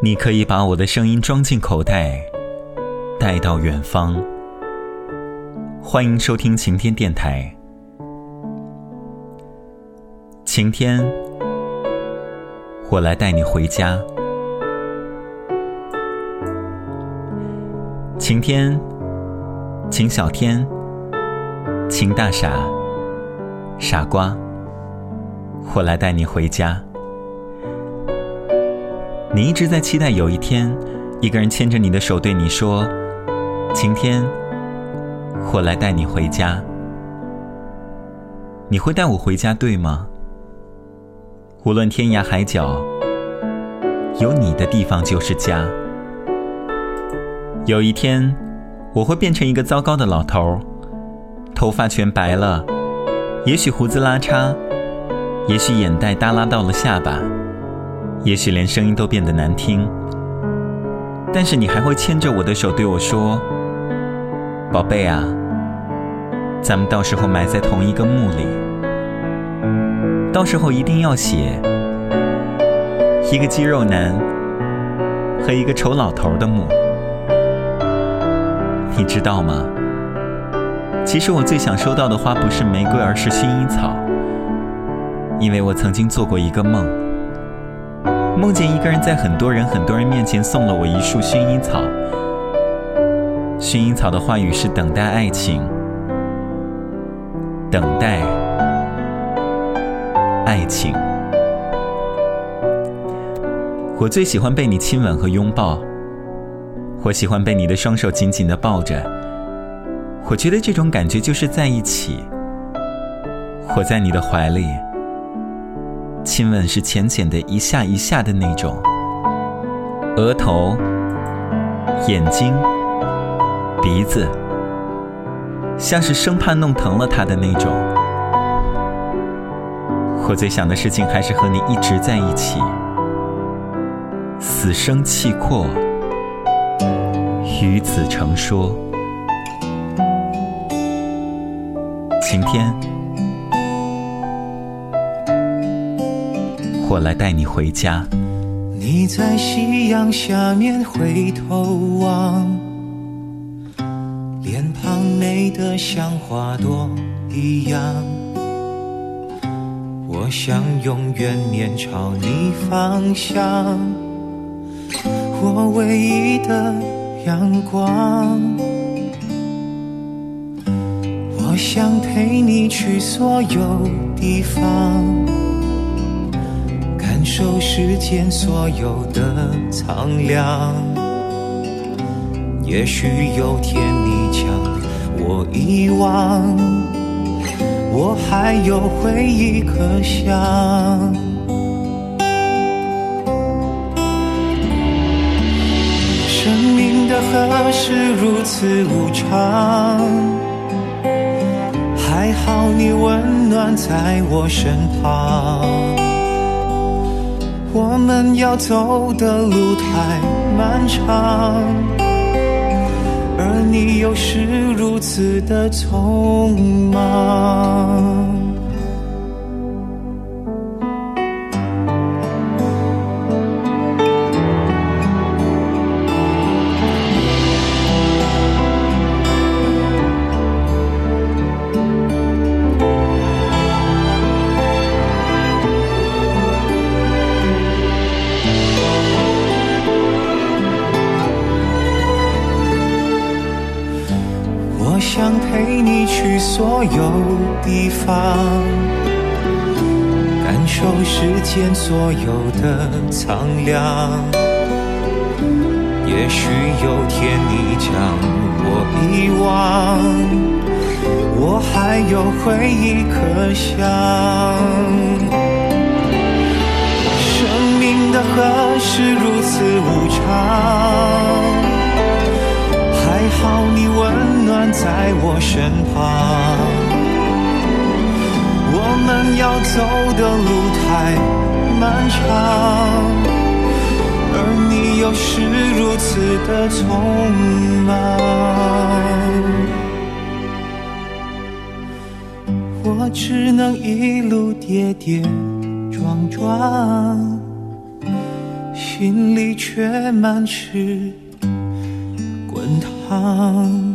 你可以把我的声音装进口袋，带到远方。欢迎收听晴天电台。晴天，我来带你回家。晴天，晴小天，晴大傻，傻瓜，我来带你回家。你一直在期待有一天，一个人牵着你的手对你说：“晴天，我来带你回家。”你会带我回家，对吗？无论天涯海角，有你的地方就是家。有一天，我会变成一个糟糕的老头，头发全白了，也许胡子拉碴，也许眼袋耷拉到了下巴。也许连声音都变得难听，但是你还会牵着我的手对我说：“宝贝啊，咱们到时候埋在同一个墓里，到时候一定要写一个肌肉男和一个丑老头的墓，你知道吗？其实我最想收到的花不是玫瑰，而是薰衣草，因为我曾经做过一个梦。”梦见一个人在很多人、很多人面前送了我一束薰衣草。薰衣草的话语是等待爱情，等待爱情。我最喜欢被你亲吻和拥抱，我喜欢被你的双手紧紧的抱着。我觉得这种感觉就是在一起。我在你的怀里。亲吻是浅浅的一下一下的那种，额头、眼睛、鼻子，像是生怕弄疼了他的那种。我最想的事情还是和你一直在一起，死生契阔，与子成说。晴天。我来带你回家。你在夕阳下面回头望，脸庞美得像花朵一样。我想永远面朝你方向，我唯一的阳光。我想陪你去所有地方。受世间所有的苍凉，也许有天你将我遗忘，我还有回忆可想。生命的河是如此无常，还好你温暖在我身旁。我们要走的路太漫长，而你又是如此的匆忙。想陪你去所有地方，感受世间所有的苍凉。也许有天你将我遗忘，我还有回忆可想。生命的河是如此无常。还好你温暖在我身旁，我们要走的路太漫长，而你又是如此的匆忙，我只能一路跌跌撞撞。心里却满是滚烫。